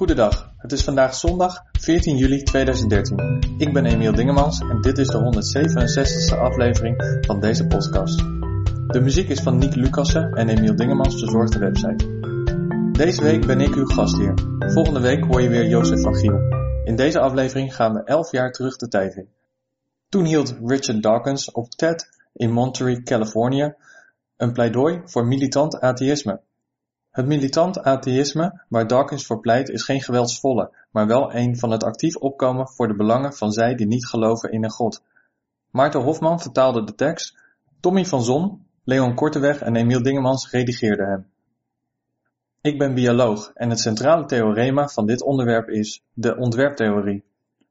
Goedendag, het is vandaag zondag 14 juli 2013. Ik ben Emiel Dingemans en dit is de 167e aflevering van deze podcast. De muziek is van Nick Lucassen en Emiel Dingemans verzorgt de website. Deze week ben ik uw gastheer. Volgende week hoor je weer Jozef van Giel. In deze aflevering gaan we 11 jaar terug de tijd in. Toen hield Richard Dawkins op TED in Monterey, Californië, een pleidooi voor militant atheïsme. Het militant atheïsme waar Dawkins voor pleit is geen geweldsvolle, maar wel een van het actief opkomen voor de belangen van zij die niet geloven in een God. Maarten Hofman vertaalde de tekst, Tommy van Zon, Leon Korteweg en Emiel Dingemans redigeerden hem. Ik ben bioloog en het centrale theorema van dit onderwerp is de ontwerptheorie,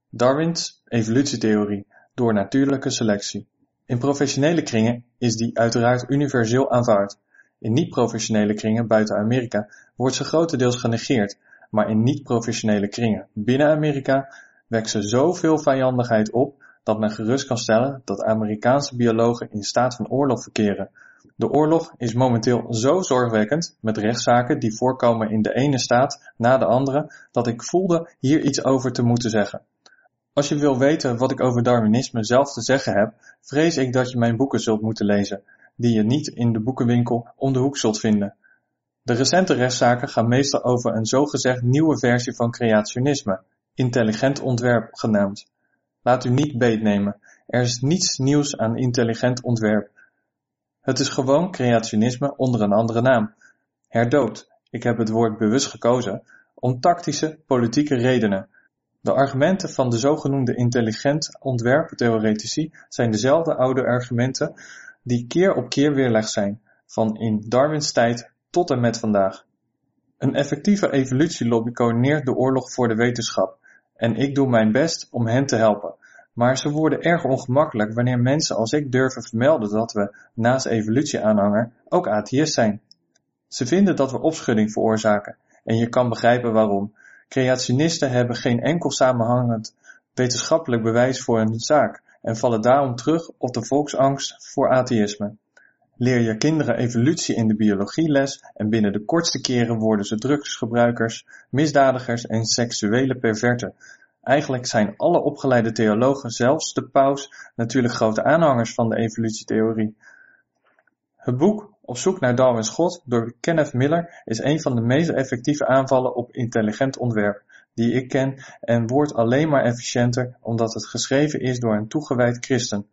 Darwins evolutietheorie door natuurlijke selectie. In professionele kringen is die uiteraard universeel aanvaard. In niet-professionele kringen buiten Amerika wordt ze grotendeels genegeerd, maar in niet-professionele kringen binnen Amerika wekt ze zoveel vijandigheid op dat men gerust kan stellen dat Amerikaanse biologen in staat van oorlog verkeren. De oorlog is momenteel zo zorgwekkend met rechtszaken die voorkomen in de ene staat na de andere dat ik voelde hier iets over te moeten zeggen. Als je wil weten wat ik over Darwinisme zelf te zeggen heb, vrees ik dat je mijn boeken zult moeten lezen, die je niet in de boekenwinkel om de hoek zult vinden. De recente rechtszaken gaan meestal over een zogezegd nieuwe versie van creationisme, intelligent ontwerp genaamd. Laat u niet beetnemen, er is niets nieuws aan intelligent ontwerp. Het is gewoon creationisme onder een andere naam. Herdoopt, ik heb het woord bewust gekozen, om tactische, politieke redenen, de argumenten van de zogenoemde intelligent ontwerptheoretici zijn dezelfde oude argumenten die keer op keer weerlegd zijn, van in Darwins tijd tot en met vandaag. Een effectieve evolutielobby coördineert de oorlog voor de wetenschap en ik doe mijn best om hen te helpen. Maar ze worden erg ongemakkelijk wanneer mensen als ik durven vermelden dat we, naast evolutieaanhanger, ook atheïst zijn. Ze vinden dat we opschudding veroorzaken en je kan begrijpen waarom. Creationisten hebben geen enkel samenhangend wetenschappelijk bewijs voor hun zaak en vallen daarom terug op de volksangst voor atheïsme. Leer je kinderen evolutie in de biologieles en binnen de kortste keren worden ze drugsgebruikers, misdadigers en seksuele perverten. Eigenlijk zijn alle opgeleide theologen, zelfs de paus, natuurlijk grote aanhangers van de evolutietheorie. Het boek op zoek naar Darwins God door Kenneth Miller is een van de meest effectieve aanvallen op intelligent ontwerp die ik ken en wordt alleen maar efficiënter omdat het geschreven is door een toegewijd christen.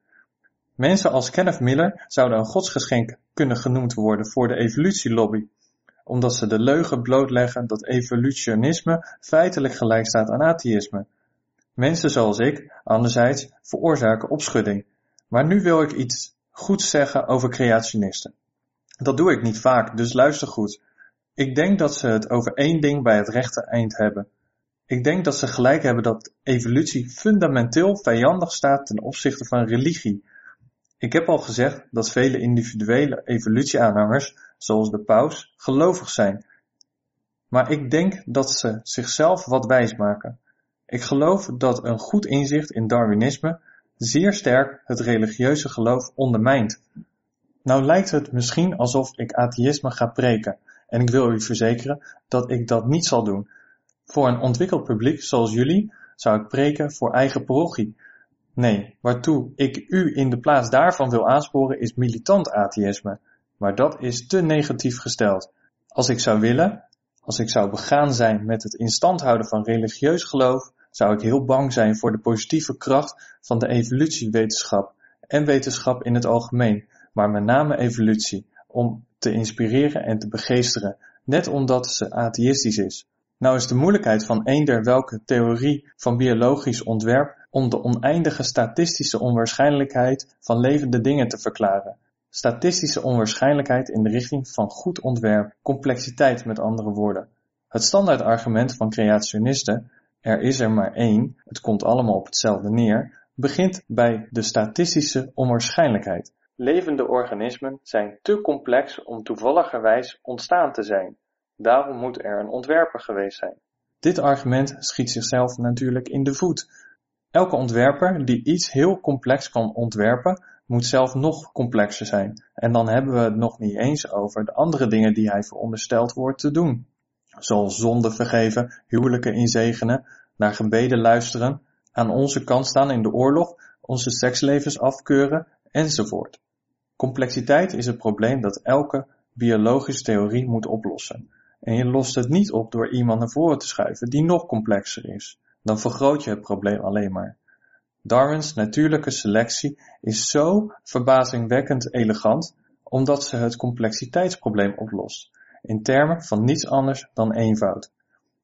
Mensen als Kenneth Miller zouden een godsgeschenk kunnen genoemd worden voor de evolutielobby, omdat ze de leugen blootleggen dat evolutionisme feitelijk gelijk staat aan atheïsme. Mensen zoals ik, anderzijds, veroorzaken opschudding. Maar nu wil ik iets goeds zeggen over creationisten. Dat doe ik niet vaak, dus luister goed. Ik denk dat ze het over één ding bij het rechte eind hebben. Ik denk dat ze gelijk hebben dat evolutie fundamenteel vijandig staat ten opzichte van religie. Ik heb al gezegd dat vele individuele evolutieaanhangers, zoals de paus, gelovig zijn. Maar ik denk dat ze zichzelf wat wijs maken. Ik geloof dat een goed inzicht in Darwinisme zeer sterk het religieuze geloof ondermijnt. Nou lijkt het misschien alsof ik atheïsme ga preken, en ik wil u verzekeren dat ik dat niet zal doen. Voor een ontwikkeld publiek zoals jullie zou ik preken voor eigen parochie. Nee, waartoe ik u in de plaats daarvan wil aansporen is militant atheïsme, maar dat is te negatief gesteld. Als ik zou willen, als ik zou begaan zijn met het instand houden van religieus geloof, zou ik heel bang zijn voor de positieve kracht van de evolutiewetenschap en wetenschap in het algemeen, maar met name evolutie, om te inspireren en te begeesteren, net omdat ze atheïstisch is. Nou is de moeilijkheid van eender welke theorie van biologisch ontwerp om de oneindige statistische onwaarschijnlijkheid van levende dingen te verklaren. Statistische onwaarschijnlijkheid in de richting van goed ontwerp, complexiteit met andere woorden. Het standaardargument van creationisten, er is er maar één, het komt allemaal op hetzelfde neer, begint bij de statistische onwaarschijnlijkheid. Levende organismen zijn te complex om toevalligerwijs ontstaan te zijn. Daarom moet er een ontwerper geweest zijn. Dit argument schiet zichzelf natuurlijk in de voet. Elke ontwerper die iets heel complex kan ontwerpen, moet zelf nog complexer zijn. En dan hebben we het nog niet eens over de andere dingen die hij verondersteld wordt te doen. zoals zonde vergeven, huwelijken inzegenen, naar gebeden luisteren, aan onze kant staan in de oorlog, onze sekslevens afkeuren, enzovoort. Complexiteit is het probleem dat elke biologische theorie moet oplossen. En je lost het niet op door iemand naar voren te schuiven die nog complexer is. Dan vergroot je het probleem alleen maar. Darwins natuurlijke selectie is zo verbazingwekkend elegant omdat ze het complexiteitsprobleem oplost, in termen van niets anders dan eenvoud.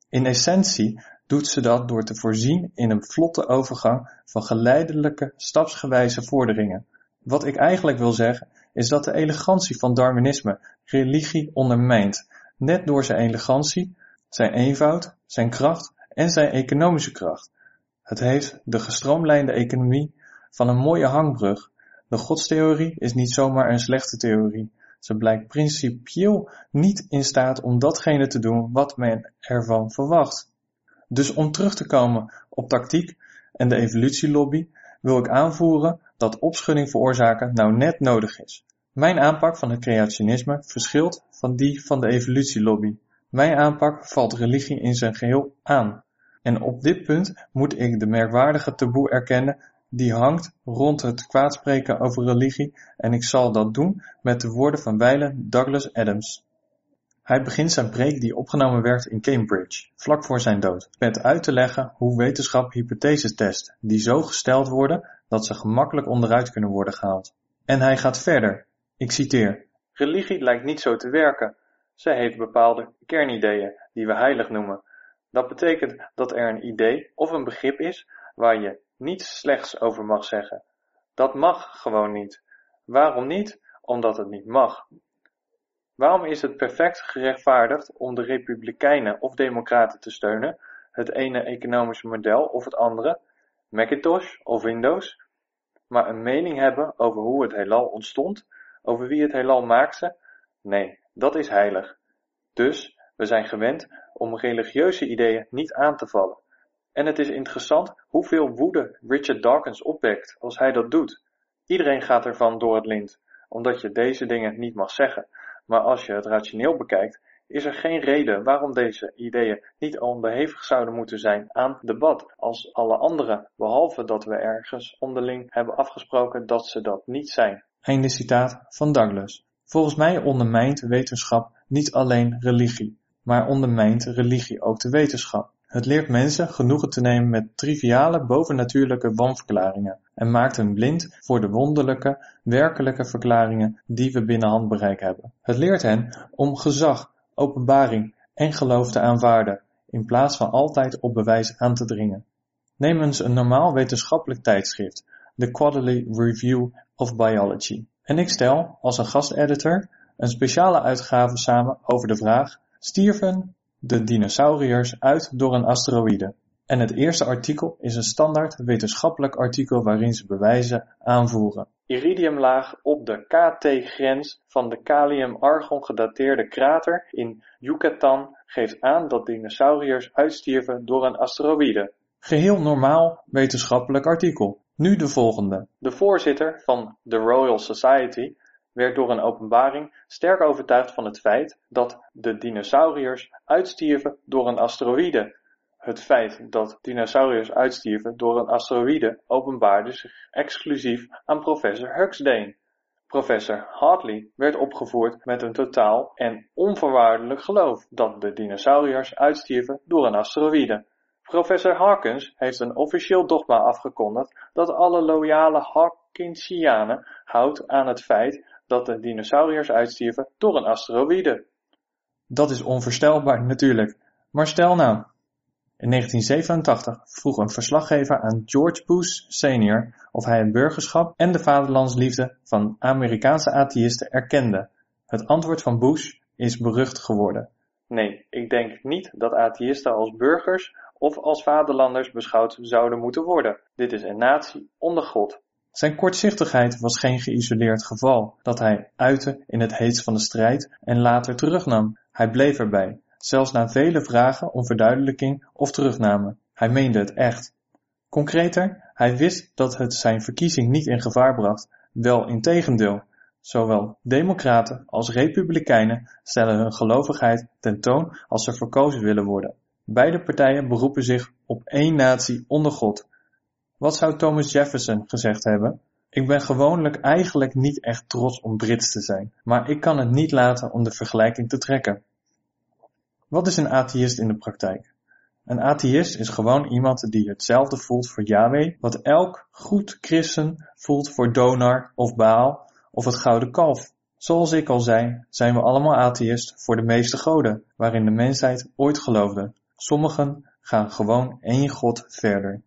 In essentie doet ze dat door te voorzien in een vlotte overgang van geleidelijke, stapsgewijze vorderingen. Wat ik eigenlijk wil zeggen, is dat de elegantie van Darwinisme religie ondermijnt, net door zijn elegantie, zijn eenvoud, zijn kracht en zijn economische kracht. Het heeft de gestroomlijnde economie van een mooie hangbrug. De godstheorie is niet zomaar een slechte theorie. Ze blijkt principieel niet in staat om datgene te doen wat men ervan verwacht. Dus om terug te komen op tactiek en de evolutielobby wil ik aanvoeren dat opschudding veroorzaken nou net nodig is. Mijn aanpak van het creationisme verschilt van die van de evolutielobby. Mijn aanpak valt religie in zijn geheel aan. En op dit punt moet ik de merkwaardige taboe erkennen die hangt rond het kwaadspreken over religie en ik zal dat doen met de woorden van wijlen Douglas Adams. Hij begint zijn preek die opgenomen werd in Cambridge, vlak voor zijn dood, met uit te leggen hoe wetenschap hypotheses test, die zo gesteld worden dat ze gemakkelijk onderuit kunnen worden gehaald. En hij gaat verder. Ik citeer. Religie lijkt niet zo te werken. Zij heeft bepaalde kernideeën, die we heilig noemen. Dat betekent dat er een idee of een begrip is waar je niets slechts over mag zeggen. Dat mag gewoon niet. Waarom niet? Omdat het niet mag. Waarom is het perfect gerechtvaardigd om de republikeinen of democraten te steunen, het ene economische model of het andere, Macintosh of Windows, maar een mening hebben over hoe het heelal ontstond, over wie het heelal maakte? Nee, dat is heilig. Dus, we zijn gewend om religieuze ideeën niet aan te vallen. En het is interessant hoeveel woede Richard Dawkins opwekt als hij dat doet. Iedereen gaat ervan door het lint, omdat je deze dingen niet mag zeggen. Maar als je het rationeel bekijkt, is er geen reden waarom deze ideeën niet onderhevig zouden moeten zijn aan debat als alle andere, behalve dat we ergens onderling hebben afgesproken dat ze dat niet zijn. Einde citaat van Douglas. Volgens mij ondermijnt wetenschap niet alleen religie, maar ondermijnt religie ook de wetenschap. Het leert mensen genoegen te nemen met triviale bovennatuurlijke wanverklaringen en maakt hen blind voor de wonderlijke, werkelijke verklaringen die we binnen handbereik hebben. Het leert hen om gezag, openbaring en geloof te aanvaarden, in plaats van altijd op bewijs aan te dringen. Neem eens een normaal wetenschappelijk tijdschrift, The Quarterly Review of Biology. En ik stel, als een gasteditor, een speciale uitgave samen over de vraag: stierven de dinosauriërs uit door een asteroïde. En het eerste artikel is een standaard wetenschappelijk artikel waarin ze bewijzen aanvoeren. Iridiumlaag op de KT-grens van de kalium-argon gedateerde krater in Yucatan geeft aan dat dinosauriërs uitstierven door een asteroïde. Geheel normaal wetenschappelijk artikel. Nu de volgende. De voorzitter van de Royal Society werd door een openbaring sterk overtuigd van het feit dat de dinosauriërs uitstierven door een asteroïde. Het feit dat dinosauriërs uitstierven door een asteroïde openbaarde zich exclusief aan professor Huxley. Professor Hartley werd opgevoerd met een totaal en onvoorwaardelijk geloof dat de dinosauriërs uitstierven door een asteroïde. Professor Hawkins heeft een officieel dogma afgekondigd dat alle loyale Hawkinsianen houdt aan het feit dat de dinosauriërs uitstierven door een asteroïde. Dat is onvoorstelbaar natuurlijk, maar stel nou. In 1987 vroeg een verslaggever aan George Bush senior of hij het burgerschap en de vaderlandsliefde van Amerikaanse atheïsten erkende. Het antwoord van Bush is berucht geworden. Nee, ik denk niet dat atheïsten als burgers of als vaderlanders beschouwd zouden moeten worden. Dit is een natie onder God. Zijn kortzichtigheid was geen geïsoleerd geval, dat hij uitte in het heetst van de strijd en later terugnam. Hij bleef erbij, zelfs na vele vragen om verduidelijking of terugname. Hij meende het echt. Concreter, hij wist dat het zijn verkiezing niet in gevaar bracht, wel integendeel. Zowel democraten als republikeinen stellen hun gelovigheid ten toon als ze verkozen willen worden. Beide partijen beroepen zich op één natie onder God. Wat zou Thomas Jefferson gezegd hebben? Ik ben gewoonlijk eigenlijk niet echt trots om Brits te zijn, maar ik kan het niet laten om de vergelijking te trekken. Wat is een atheïst in de praktijk? Een atheïst is gewoon iemand die hetzelfde voelt voor Yahweh wat elk goed christen voelt voor Donar of Baal of het gouden kalf. Zoals ik al zei, zijn we allemaal atheïst voor de meeste goden, waarin de mensheid ooit geloofde. Sommigen gaan gewoon één God verder.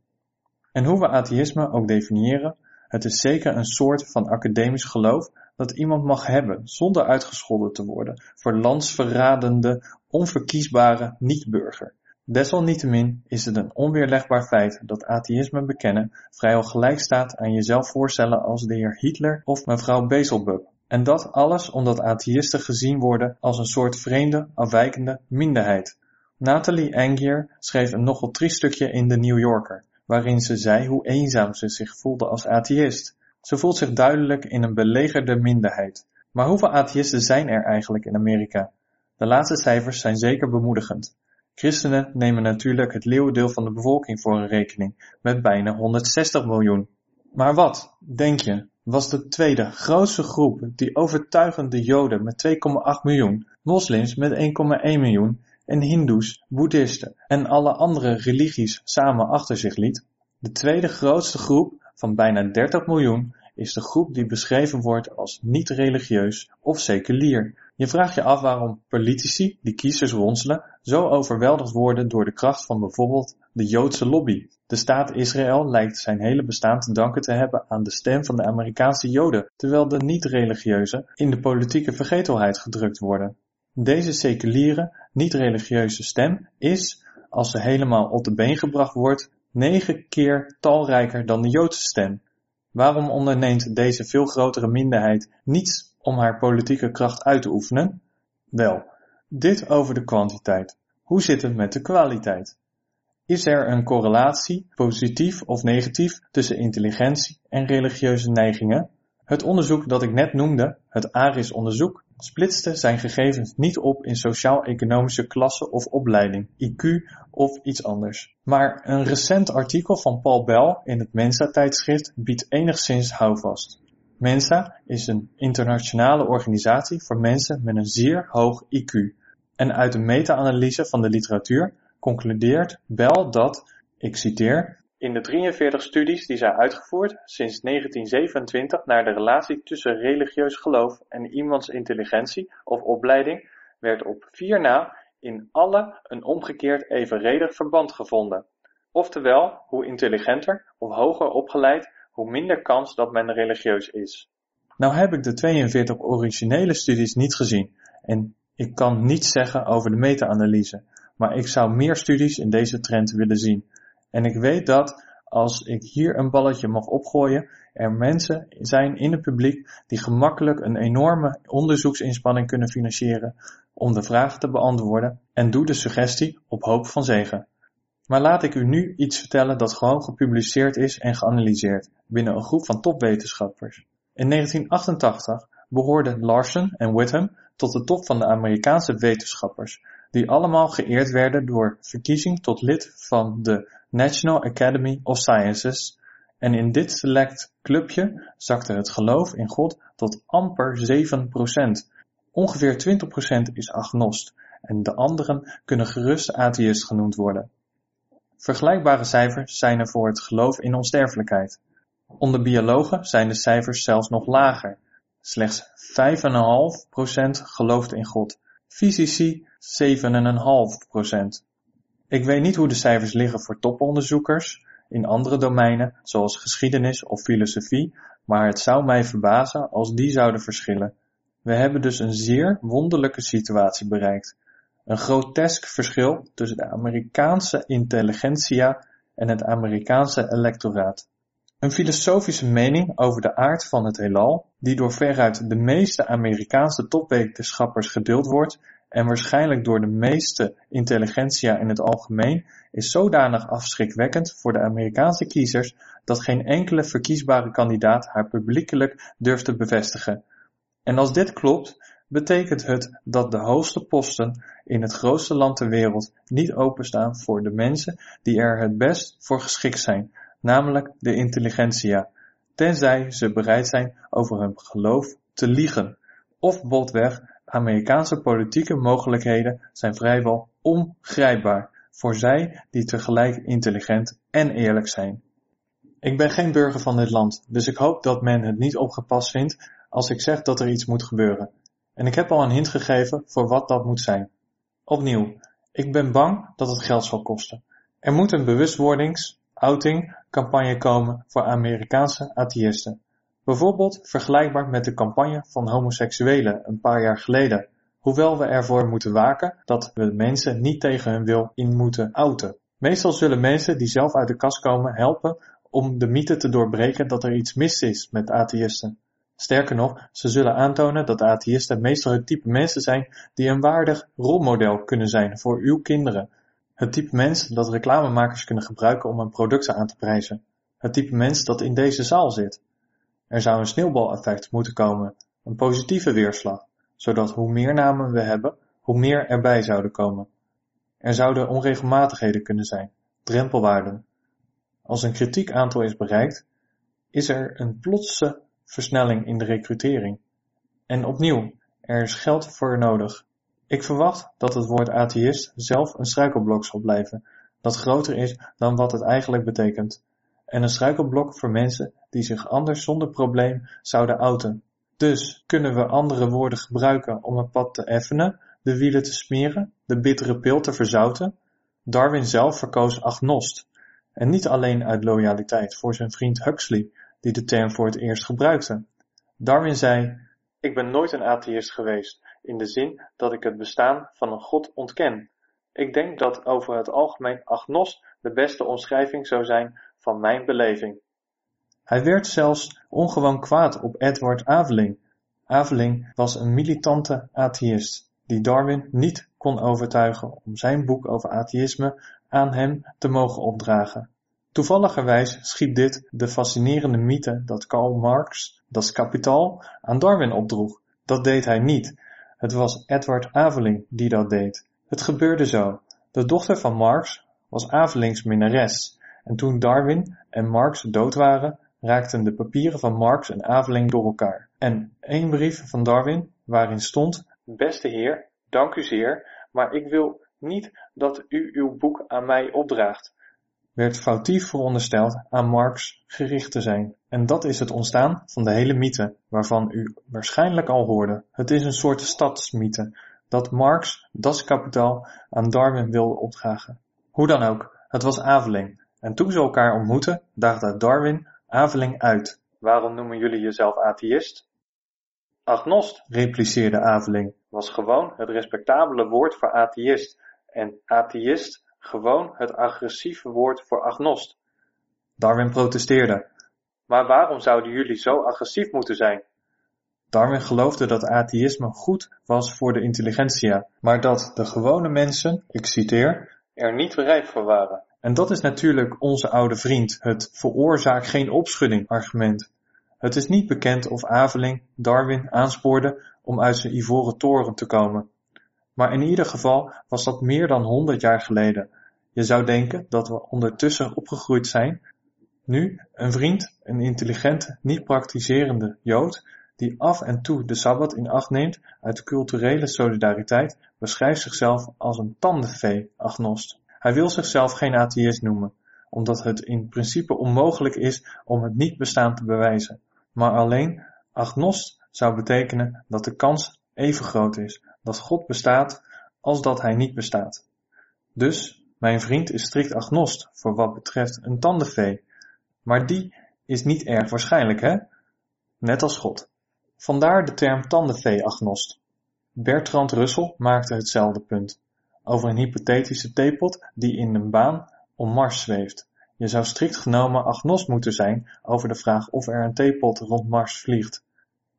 En hoe we atheïsme ook definiëren, het is zeker een soort van academisch geloof dat iemand mag hebben zonder uitgescholden te worden voor landsverradende, onverkiesbare niet-burger. Desalniettemin is het een onweerlegbaar feit dat atheïsme bekennen vrijwel gelijk staat aan jezelf voorstellen als de heer Hitler of mevrouw Bezelbub. En dat alles omdat atheïsten gezien worden als een soort vreemde, afwijkende minderheid. Nathalie Angier schreef een nogal triest stukje in de New Yorker, waarin ze zei hoe eenzaam ze zich voelde als atheïst. Ze voelt zich duidelijk in een belegerde minderheid. Maar hoeveel atheïsten zijn er eigenlijk in Amerika? De laatste cijfers zijn zeker bemoedigend. Christenen nemen natuurlijk het leeuwendeel van de bevolking voor een rekening, met bijna 160 miljoen. Maar wat, denk je, was de tweede grootste groep die overtuigend de Joden met 2,8 miljoen, moslims met 1,1 miljoen en hindoes, boeddhisten en alle andere religies samen achter zich liet? De tweede grootste groep van bijna 30 miljoen is de groep die beschreven wordt als niet-religieus of seculier. Je vraagt je af waarom politici die kiezers ronselen zo overweldigd worden door de kracht van bijvoorbeeld de Joodse lobby. De staat Israël lijkt zijn hele bestaan te danken te hebben aan de stem van de Amerikaanse Joden, terwijl de niet-religieuzen in de politieke vergetelheid gedrukt worden. Deze seculiere, niet-religieuze stem is, als ze helemaal op de been gebracht wordt, negen keer talrijker dan de Joodse stem. Waarom onderneemt deze veel grotere minderheid niets om haar politieke kracht uit te oefenen? Wel, dit over de kwantiteit. Hoe zit het met de kwaliteit? Is er een correlatie, positief of negatief, tussen intelligentie en religieuze neigingen? Het onderzoek dat ik net noemde, het ARIS-onderzoek, splitste zijn gegevens niet op in sociaal-economische klasse of opleiding, IQ of iets anders. Maar een recent artikel van Paul Bell in het Mensa-tijdschrift biedt enigszins houvast. Mensa is een internationale organisatie voor mensen met een zeer hoog IQ. En uit een meta-analyse van de literatuur concludeert Bell dat, ik citeer, in de 43 studies die zij uitgevoerd sinds 1927 naar de relatie tussen religieus geloof en iemands intelligentie of opleiding werd op vier na in alle een omgekeerd evenredig verband gevonden. Oftewel, hoe intelligenter of hoger opgeleid, hoe minder kans dat men religieus is. Nou heb ik de 42 originele studies niet gezien en ik kan niets zeggen over de meta-analyse, maar ik zou meer studies in deze trend willen zien. En ik weet dat, als ik hier een balletje mag opgooien, er mensen zijn in het publiek die gemakkelijk een enorme onderzoeksinspanning kunnen financieren om de vragen te beantwoorden en doe de suggestie op hoop van zegen. Maar laat ik u nu iets vertellen dat gewoon gepubliceerd is en geanalyseerd binnen een groep van topwetenschappers. In 1988 behoorden Larson en Whitham tot de top van de Amerikaanse wetenschappers, die allemaal geëerd werden door verkiezing tot lid van de National Academy of Sciences en in dit select clubje zakte het geloof in God tot amper 7%. Ongeveer 20% is agnost en de anderen kunnen gerust atheïst genoemd worden. Vergelijkbare cijfers zijn er voor het geloof in onsterfelijkheid. Onder biologen zijn de cijfers zelfs nog lager. Slechts 5,5% gelooft in God. Fysici 7,5%. Ik weet niet hoe de cijfers liggen voor toponderzoekers in andere domeinen, zoals geschiedenis of filosofie, maar het zou mij verbazen als die zouden verschillen. We hebben dus een zeer wonderlijke situatie bereikt. Een grotesk verschil tussen de Amerikaanse intelligentsia en het Amerikaanse electoraat. Een filosofische mening over de aard van het heelal, die door veruit de meeste Amerikaanse topwetenschappers gedeeld wordt en waarschijnlijk door de meeste intelligentsia in het algemeen, is zodanig afschrikwekkend voor de Amerikaanse kiezers dat geen enkele verkiesbare kandidaat haar publiekelijk durft te bevestigen. En als dit klopt, betekent het dat de hoogste posten in het grootste land ter wereld niet openstaan voor de mensen die er het best voor geschikt zijn, namelijk de intelligentsia, tenzij ze bereid zijn over hun geloof te liegen. Of botweg, Amerikaanse politieke mogelijkheden zijn vrijwel ongrijpbaar voor zij die tegelijk intelligent en eerlijk zijn. Ik ben geen burger van dit land, dus ik hoop dat men het niet opgepast vindt als ik zeg dat er iets moet gebeuren. En ik heb al een hint gegeven voor wat dat moet zijn. Opnieuw, ik ben bang dat het geld zal kosten. Er moet een bewustwordings, outing, campagne komen voor Amerikaanse atheïsten. Bijvoorbeeld vergelijkbaar met de campagne van homoseksuelen een paar jaar geleden, hoewel we ervoor moeten waken dat we mensen niet tegen hun wil in moeten outen. Meestal zullen mensen die zelf uit de kast komen helpen om de mythe te doorbreken dat er iets mis is met atheïsten. Sterker nog, ze zullen aantonen dat atheïsten meestal het type mensen zijn die een waardig rolmodel kunnen zijn voor uw kinderen. Het type mens dat reclamemakers kunnen gebruiken om hun producten aan te prijzen. Het type mens dat in deze zaal zit. Er zou een sneeuwbaleffect moeten komen, een positieve weerslag, zodat hoe meer namen we hebben, hoe meer erbij zouden komen. Er zouden onregelmatigheden kunnen zijn, drempelwaarden. Als een kritiek aantal is bereikt, is er een plotse versnelling in de recrutering. En opnieuw, er is geld voor nodig. Ik verwacht dat het woord atheïst zelf een struikelblok zal blijven, dat groter is dan wat het eigenlijk betekent. En een struikelblok voor mensen die zich anders zonder probleem zouden outen. Dus kunnen we andere woorden gebruiken om het pad te effenen, de wielen te smeren, de bittere pil te verzouten? Darwin zelf verkoos agnost. En niet alleen uit loyaliteit voor zijn vriend Huxley, die de term voor het eerst gebruikte. Darwin zei, ik ben nooit een atheïst geweest, in de zin dat ik het bestaan van een God ontken. Ik denk dat over het algemeen agnost de beste omschrijving zou zijn van mijn beleving. Hij werd zelfs ongewoon kwaad op Edward Aveling. Aveling was een militante atheïst, die Darwin niet kon overtuigen om zijn boek over atheïsme aan hem te mogen opdragen. Toevalligerwijs schiet dit de fascinerende mythe dat Karl Marx Das Kapital aan Darwin opdroeg. Dat deed hij niet. Het was Edward Aveling die dat deed. Het gebeurde zo. De dochter van Marx was Avelings minnares en toen Darwin en Marx dood waren, raakten de papieren van Marx en Aveling door elkaar. En één brief van Darwin waarin stond: Beste heer, dank u zeer, maar ik wil niet dat u uw boek aan mij opdraagt werd foutief verondersteld aan Marx gericht te zijn. En dat is het ontstaan van de hele mythe, waarvan u waarschijnlijk al hoorde. Het is een soort stadsmythe, dat Marx Das Kapitaal aan Darwin wilde opdragen. Hoe dan ook, het was Aveling. En toen ze elkaar ontmoetten, daagde Darwin Aveling uit. Waarom noemen jullie jezelf atheïst? Agnost, repliceerde Aveling, was gewoon het respectabele woord voor atheïst. En atheïst gewoon het agressieve woord voor agnost. Darwin protesteerde. Maar waarom zouden jullie zo agressief moeten zijn? Darwin geloofde dat atheïsme goed was voor de intelligentsia, maar dat de gewone mensen, ik citeer, er niet bereid voor waren. En dat is natuurlijk onze oude vriend, het veroorzaak geen opschudding argument. Het is niet bekend of Aveling Darwin aanspoorde om uit zijn ivoren toren te komen. Maar in ieder geval was dat meer dan honderd jaar geleden. Je zou denken dat we ondertussen opgegroeid zijn. Nu, een vriend, een intelligente, niet-praktiserende Jood, die af en toe de Sabbat in acht neemt uit culturele solidariteit, beschrijft zichzelf als een tandenvee-agnost. Hij wil zichzelf geen atheïst noemen, omdat het in principe onmogelijk is om het niet-bestaan te bewijzen. Maar alleen agnost zou betekenen dat de kans even groot is dat God bestaat als dat hij niet bestaat. Dus, mijn vriend is strikt agnost voor wat betreft een tandenvee, maar die is niet erg waarschijnlijk, hè? Net als God. Vandaar de term tandenvee-agnost. Bertrand Russell maakte hetzelfde punt, over een hypothetische theepot die in een baan om Mars zweeft. Je zou strikt genomen agnost moeten zijn over de vraag of er een theepot rond Mars vliegt.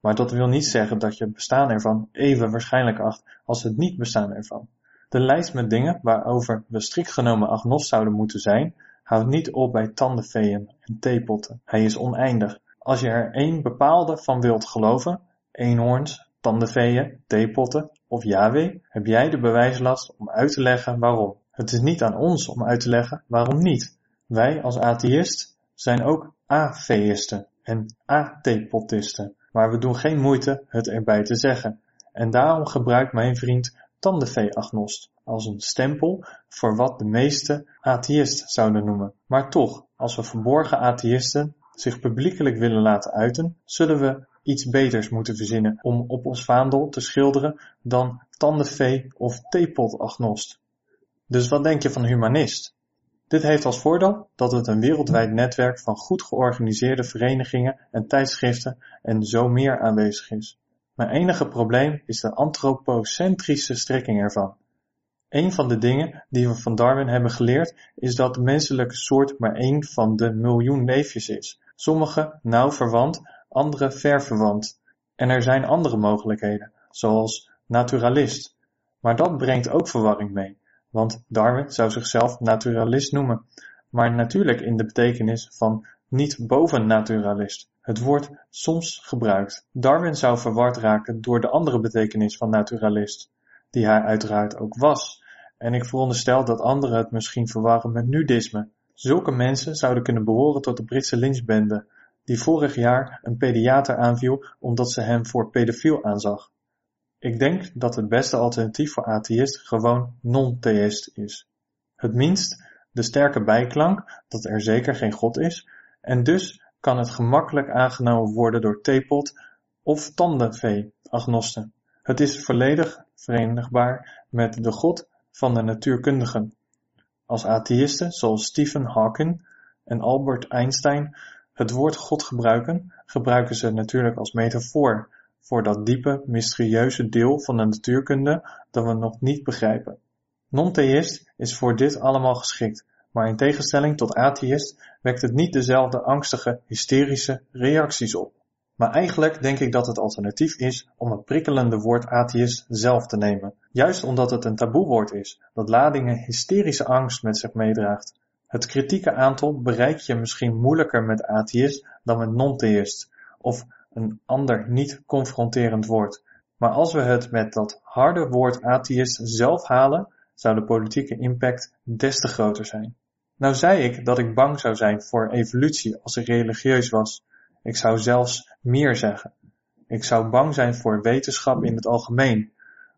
Maar dat wil niet zeggen dat je het bestaan ervan even waarschijnlijk acht als het niet bestaan ervan. De lijst met dingen waarover we strikt genomen agnost zouden moeten zijn, houdt niet op bij tandenveeën en theepotten. Hij is oneindig. Als je er één bepaalde van wilt geloven, eenhoorns, tandenveeën, theepotten of Yahweh, heb jij de bewijslast om uit te leggen waarom. Het is niet aan ons om uit te leggen waarom niet. Wij als atheïst zijn ook atheïsten en athepottisten, maar we doen geen moeite het erbij te zeggen. En daarom gebruikt mijn vriend tandenvee-agnost als een stempel voor wat de meeste atheïst zouden noemen. Maar toch, als we verborgen atheïsten zich publiekelijk willen laten uiten, zullen we iets beters moeten verzinnen om op ons vaandel te schilderen dan tandenvee of theepotagnost. Dus wat denk je van humanist? Dit heeft als voordeel dat het een wereldwijd netwerk van goed georganiseerde verenigingen en tijdschriften en zo meer aanwezig is. Mijn enige probleem is de antropocentrische strekking ervan. Een van de dingen die we van Darwin hebben geleerd is dat de menselijke soort maar één van de miljoen neefjes is. Sommige nauw verwant, andere ver verwant. En er zijn andere mogelijkheden, zoals naturalist. Maar dat brengt ook verwarring mee, want Darwin zou zichzelf naturalist noemen, maar natuurlijk in de betekenis van niet bovennaturalist. Het wordt soms gebruikt. Darwin zou verward raken door de andere betekenis van naturalist, die hij uiteraard ook was, en ik veronderstel dat anderen het misschien verwarren met nudisme. Zulke mensen zouden kunnen behoren tot de Britse lynchbende, die vorig jaar een pediater aanviel omdat ze hem voor pedofiel aanzag. Ik denk dat het beste alternatief voor atheïst gewoon non-theïst is. Het minst de sterke bijklank dat er zeker geen God is, en dus kan het gemakkelijk aangenomen worden door theepot of tandenvee-agnosten. Het is volledig verenigbaar met de God van de natuurkundigen. Als atheïsten zoals Stephen Hawking en Albert Einstein het woord God gebruiken, gebruiken ze natuurlijk als metafoor voor dat diepe, mysterieuze deel van de natuurkunde dat we nog niet begrijpen. Non-theïst is voor dit allemaal geschikt, maar in tegenstelling tot atheïst wekt het niet dezelfde angstige, hysterische reacties op. Maar eigenlijk denk ik dat het alternatief is om het prikkelende woord atheïst zelf te nemen, juist omdat het een taboewoord is dat ladingen hysterische angst met zich meedraagt. Het kritieke aantal bereik je misschien moeilijker met atheïst dan met non-theïst, of een ander niet confronterend woord. Maar als we het met dat harde woord atheïst zelf halen, zou de politieke impact des te groter zijn. Nou zei ik dat ik bang zou zijn voor evolutie als ik religieus was. Ik zou zelfs meer zeggen. Ik zou bang zijn voor wetenschap in het algemeen,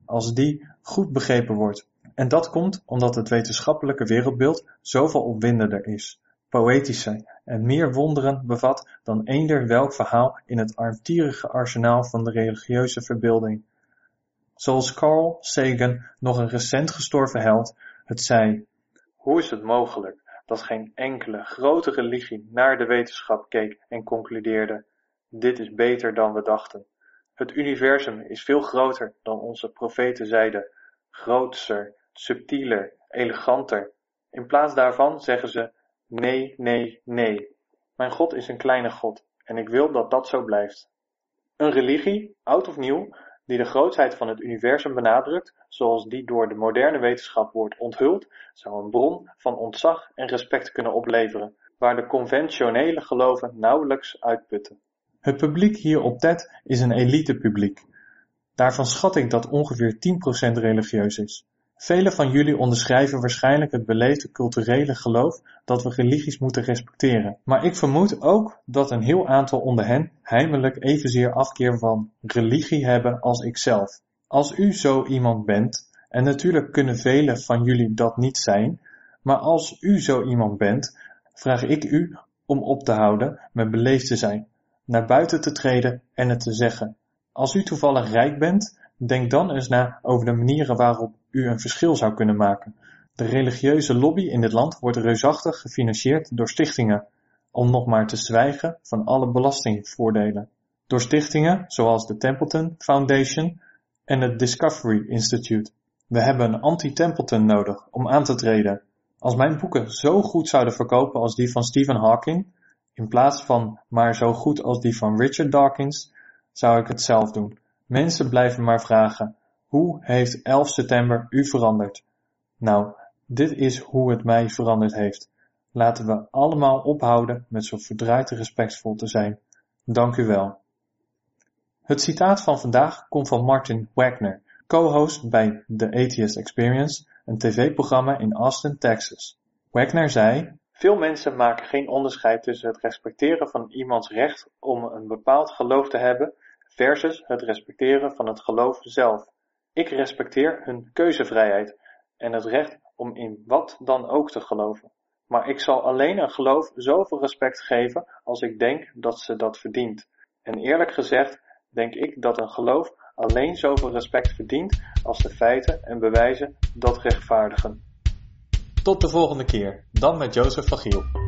als die goed begrepen wordt. En dat komt omdat het wetenschappelijke wereldbeeld zoveel opwindender is, poëtischer en meer wonderen bevat dan eender welk verhaal in het armtierige arsenaal van de religieuze verbeelding. Zoals Carl Sagan, nog een recent gestorven held, het zei: Hoe is het mogelijk dat geen enkele grote religie naar de wetenschap keek en concludeerde: dit is beter dan we dachten. Het universum is veel groter dan onze profeten zeiden, grootser, subtieler, eleganter. In plaats daarvan zeggen ze: nee, nee, nee. Mijn God is een kleine God en ik wil dat dat zo blijft. Een religie, oud of nieuw, die de grootheid van het universum benadrukt, zoals die door de moderne wetenschap wordt onthuld, zou een bron van ontzag en respect kunnen opleveren, waar de conventionele geloven nauwelijks uitputten. Het publiek hier op TED is een elitepubliek. Daarvan schat ik dat ongeveer 10% religieus is. Velen van jullie onderschrijven waarschijnlijk het beleefde culturele geloof dat we religies moeten respecteren. Maar ik vermoed ook dat een heel aantal onder hen heimelijk evenzeer afkeer van religie hebben als ikzelf. Als u zo iemand bent, en natuurlijk kunnen velen van jullie dat niet zijn, maar als u zo iemand bent, vraag ik u om op te houden met beleefd te zijn, naar buiten te treden en het te zeggen. Als u toevallig rijk bent, denk dan eens na over de manieren waarop u een verschil zou kunnen maken. De religieuze lobby in dit land wordt reusachtig gefinancierd door stichtingen, om nog maar te zwijgen van alle belastingvoordelen. Door stichtingen zoals de Templeton Foundation en het Discovery Institute. We hebben een anti-Templeton nodig om aan te treden. Als mijn boeken zo goed zouden verkopen als die van Stephen Hawking, in plaats van maar zo goed als die van Richard Dawkins, zou ik het zelf doen. Mensen blijven maar vragen, hoe heeft 11 september u veranderd? Nou, dit is hoe het mij veranderd heeft. Laten we allemaal ophouden met zo verdraaid respectvol te zijn. Dank u wel. Het citaat van vandaag komt van Martin Wagner, co-host bij The Atheist Experience, een tv-programma in Austin, Texas. Wagner zei: Veel mensen maken geen onderscheid tussen het respecteren van iemands recht om een bepaald geloof te hebben versus het respecteren van het geloof zelf. Ik respecteer hun keuzevrijheid en het recht om in wat dan ook te geloven. Maar ik zal alleen een geloof zoveel respect geven als ik denk dat ze dat verdient. En eerlijk gezegd denk ik dat een geloof alleen zoveel respect verdient als de feiten en bewijzen dat rechtvaardigen. Tot de volgende keer, dan met Jozef van.